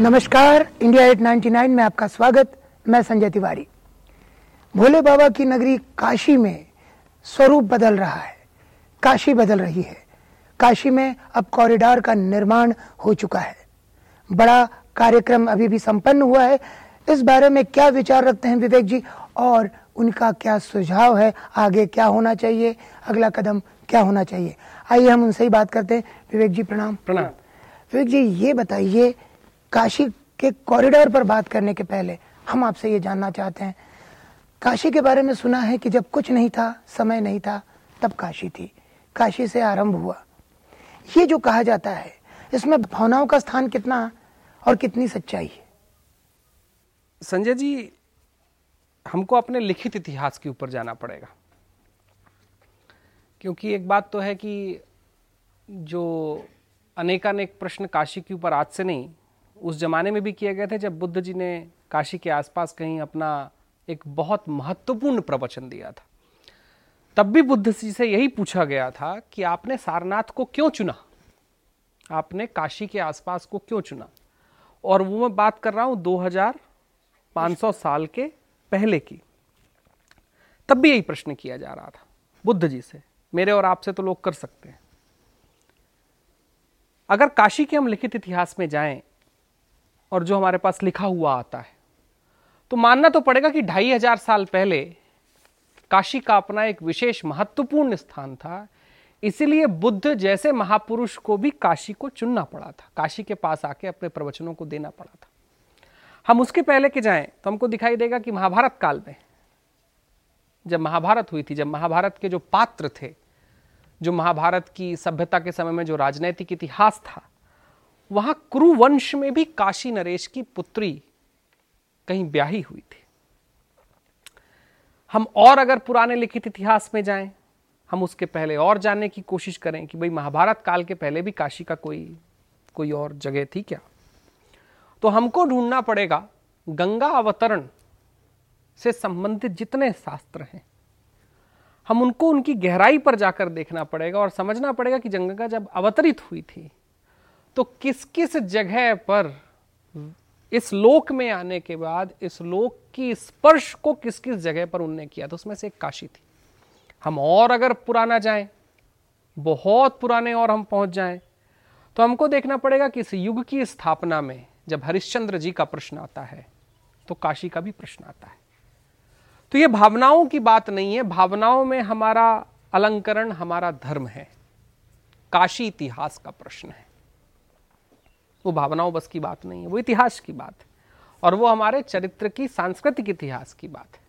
नमस्कार इंडिया 899 में आपका स्वागत। मैं संजय तिवारी। भोले बाबा की नगरी काशी में स्वरूप बदल रहा है। काशी बदल रही है। काशी में अब कॉरिडोर का निर्माण हो चुका है। बड़ा कार्यक्रम अभी भी संपन्न हुआ है। इस बारे में क्या विचार रखते हैं विवेक जी? और उनका क्या सुझाव है? आगे क्या होना चाहिए? अगला कदम क्या होना चाहिए? आइए हम उनसे ही बात करते हैं। विवेक जी प्रणाम। प्रणाम। विवेक जी ये बताइए काशी के कॉरिडोर पर बात करने के पहले हम आपसे ये जानना चाहते हैं। काशी के बारे में सुना है कि जब कुछ नहीं था, समय नहीं था, तब काशी थी। काशी से आरंभ हुआ। ये जो कहा जाता है, इसमें भावनाओं का स्थान कितना और कितनी सच्चाई है? संजय जी, हमको अपने लिखित इतिहास के ऊपर जाना पड़ेगा। क्योंकि एक बात तो है कि जो अनेकानेक प्रश्न काशी के ऊपर आज से नहीं उस जमाने में भी किए गए थे जब बुद्ध जी ने काशी के आसपास कहीं अपना एक बहुत महत्वपूर्ण प्रवचन दिया था। तब भी बुद्ध जी से यही पूछा गया था कि आपने सारनाथ को क्यों चुना? आपने काशी के आसपास को क्यों चुना? और वो मैं बात कर रहा हूँ 2500 साल के पहले की। तब भी यही प्रश्न किया जा रहा था बुद्ध जी से। मेरे और आपसे तो लोग कर सकते हैं। अगर काशी के हम लिखित इतिहास में जाएँ और जो हमारे पास लिखा हुआ आता है। तो मानना तो पड़ेगा कि ढाई हज़ार साल पहले काशी का अपना एक विशेष महत्वपूर्ण स्थान था। इसीलिए बुद्ध जैसे महापुरुष को भी काशी को चुनना पड़ा था। काशी के पास आके अपने प्रवचनों को देना पड़ा था। हम उसके पहले के जाएँ तो हमको दिखाई देगा कि महाभारत काल में जब महाभारत हुई थी, जब महाभारत के जो पात्र थे, जो महाभारत की सभ्यता के समय में जो राजनैतिक इतिहास था वहाँ कुरुवंश में भी काशी नरेश की पुत्री कहीं ब्याही हुई थी। हम और अगर पुराने लिखित इतिहास में जाएँ, हम उसके पहले और जानने की कोशिश करें कि भाई महाभारत काल के पहले भी काशी का कोई कोई और जगह थी क्या? तो हमको ढूंढना पड़ेगा गंगा अवतरण से संबंधित जितने शास्त्र हैं। हम उनको उनकी गहराई पर जाकर देखना पड़ेगा और समझना पड़ेगा कि गंगा जब अवतरित हुई थी तो किस किस जगह पर इस लोक में आने के बाद, इस लोक की स्पर्श को किस किस जगह पर उनने किया? तो उसमें से एक काशी थी। हम और अगर पुराना जाएँ, बहुत पुराने और हम पहुँच जाएँ तो हमको देखना पड़ेगा कि इस युग की स्थापना में जब हरिश्चंद्र जी का प्रश्न आता है तो काशी का भी प्रश्न आता है। तो ये भावनाओं की बात नहीं है। भावनाओं में हमारा अलंकरण, हमारा धर्म है। काशी इतिहास का प्रश्न है। वो भावनाओं बस की बात नहीं है, वो इतिहास की बात है। और वो हमारे चरित्र की, सांस्कृतिक इतिहास की बात है।